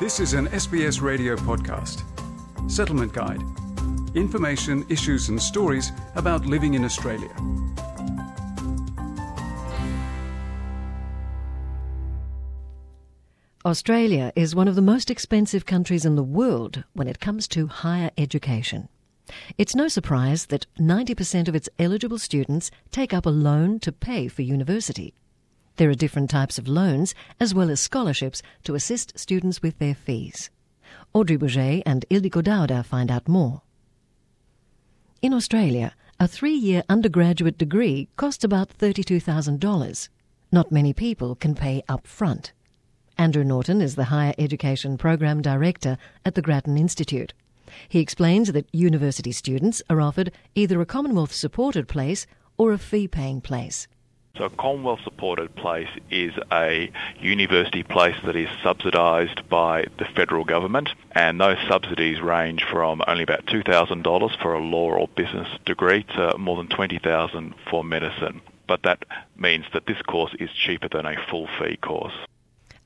This is an SBS radio podcast. Settlement Guide. Information, issues, and stories about living in Australia. Australia is one of the most expensive countries in the world when it comes to higher education. It's no surprise that 90% of its eligible students take up a loan to pay for university. There are different types of loans as well as scholarships to assist students with their fees. Audrey Bourget and Ildiko Dauda find out more. In Australia, a three-year undergraduate degree costs about $32,000. Not many people can pay up front. Andrew Norton is the Higher Education Program Director at the Grattan Institute. He explains that university students are offered either a Commonwealth supported place or a fee paying place. So Commonwealth supported place is a university place that is subsidised by the federal government and those subsidies range from only about $2,000 for a law or business degree to more than 20000 for medicine. But that means that this course is cheaper than a full fee course.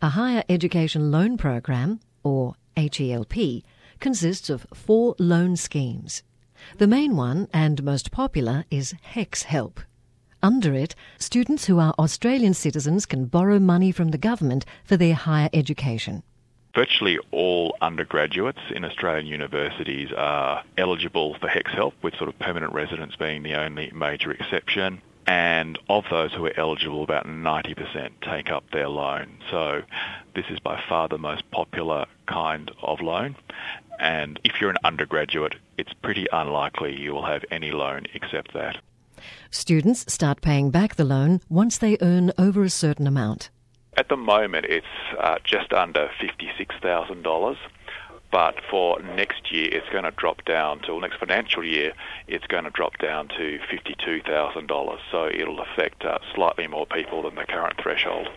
A higher education loan program, or HELP, consists of four loan schemes. The main one and most popular is HECS Help. Under it, students who are Australian citizens can borrow money from the government for their higher education. Virtually all undergraduates in Australian universities are eligible for HECS Help, with sort of permanent residence being the only major exception and of those who are eligible, about 90% take up their loan. So this is by far the most popular kind of loan. And if you're an undergraduate, it's pretty unlikely you will have any loan except that. Students start paying back the loan once they earn over a certain amount. At the moment, it's uh, just under $56,000 but for next year it's going to drop down to, next financial year, it's going to drop down to $52,000. So it'll affect uh, slightly more people than the current threshold.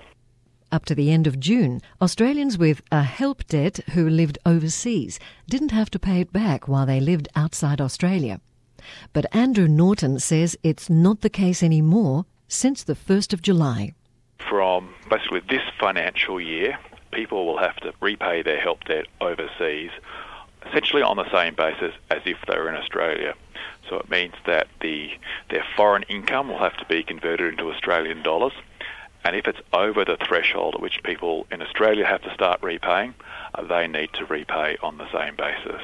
Up to the end of June, Australians with a help debt who lived overseas didn't have to pay it back while they lived outside Australia. But Andrew Norton says it's not the case anymore since the 1st of July. From basically this financial year, people will have to repay their help debt overseas, essentially on the same basis as if they were in Australia. So it means that the their foreign income will have to be converted into Australian dollars, and if it's over the threshold at which people in Australia have to start repaying, they need to repay on the same basis.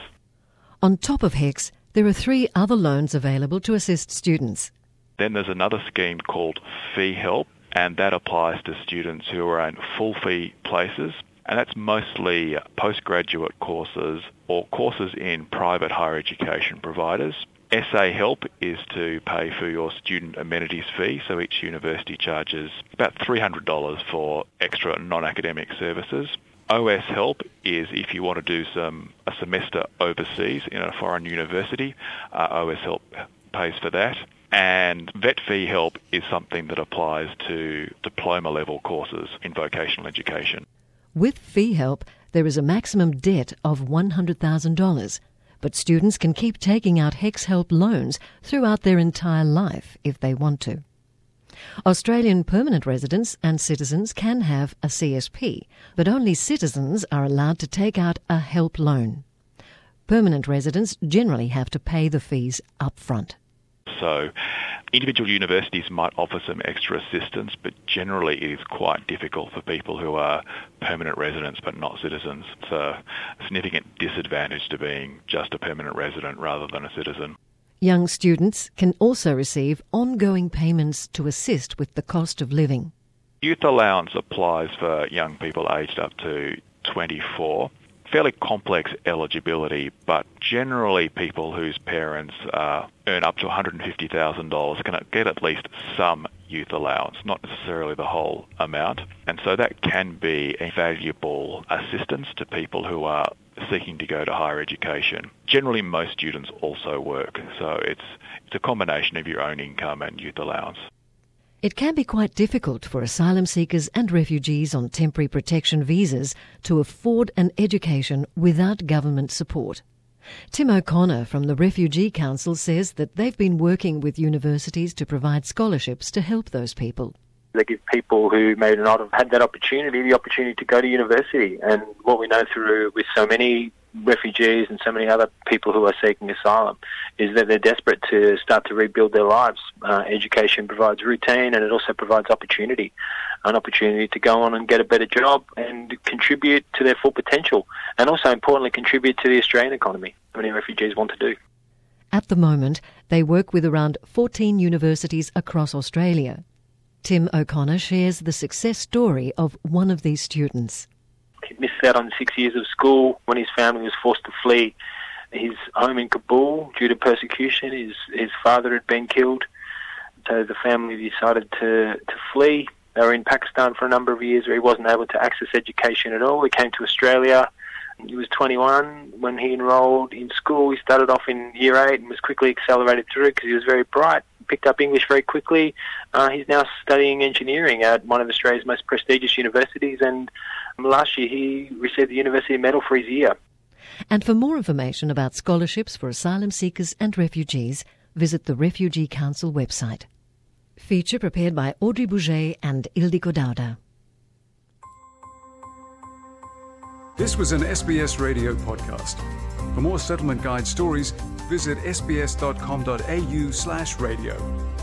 On top of HECS, there are three other loans available to assist students. Then there's another scheme called Fee Help, and that applies to students who are in full fee places. And that's mostly postgraduate courses or courses in private higher education providers. SA Help is to pay for your student amenities fee, so each university charges about $300 for extra non-academic services. OS Help is if you want to do some a semester overseas in a foreign university, uh, OS Help pays for that. And vet fee help is something that applies to diploma level courses in vocational education. With fee help, there is a maximum debt of $100,000, but students can keep taking out HECS Help loans throughout their entire life if they want to. Australian permanent residents and citizens can have a CSP, but only citizens are allowed to take out a help loan. Permanent residents generally have to pay the fees up front. So individual universities might offer some extra assistance, but generally it is quite difficult for people who are permanent residents but not citizens. It's a significant disadvantage to being just a permanent resident rather than a citizen. Young students can also receive ongoing payments to assist with the cost of living. Youth allowance applies for young people aged up to 24 fairly complex eligibility, but generally people whose parents uh, earn up to $150,000 can get at least some youth allowance, not necessarily the whole amount. And so that can be a valuable assistance to people who are seeking to go to higher education. Generally, most students also work, so it's, it's a combination of your own income and youth allowance. It can be quite difficult for asylum seekers and refugees on temporary protection visas to afford an education without government support. Tim O'Connor from the Refugee Council says that they've been working with universities to provide scholarships to help those people. They give people who may not have had that opportunity the opportunity to go to university. And what we know through with so many refugees and so many other people who are seeking asylum is that they're desperate to start to rebuild their lives. Uh, education provides routine and it also provides opportunity an opportunity to go on and get a better job and contribute to their full potential and also importantly contribute to the Australian economy. Many refugees want to do. At the moment, they work with around 14 universities across Australia. Tim O'Connor shares the success story of one of these students. Missed out on six years of school when his family was forced to flee his home in Kabul due to persecution. His his father had been killed, so the family decided to to flee. They were in Pakistan for a number of years where he wasn't able to access education at all. He came to Australia. He was 21 when he enrolled in school. He started off in year eight and was quickly accelerated through because he was very bright. Picked up English very quickly. Uh, he's now studying engineering at one of Australia's most prestigious universities, and last year he received the University Medal for his year. And for more information about scholarships for asylum seekers and refugees, visit the Refugee Council website. Feature prepared by Audrey Bourget and Ildiko Dauda. This was an SBS radio podcast. For more settlement guide stories, visit sbs.com.au slash radio.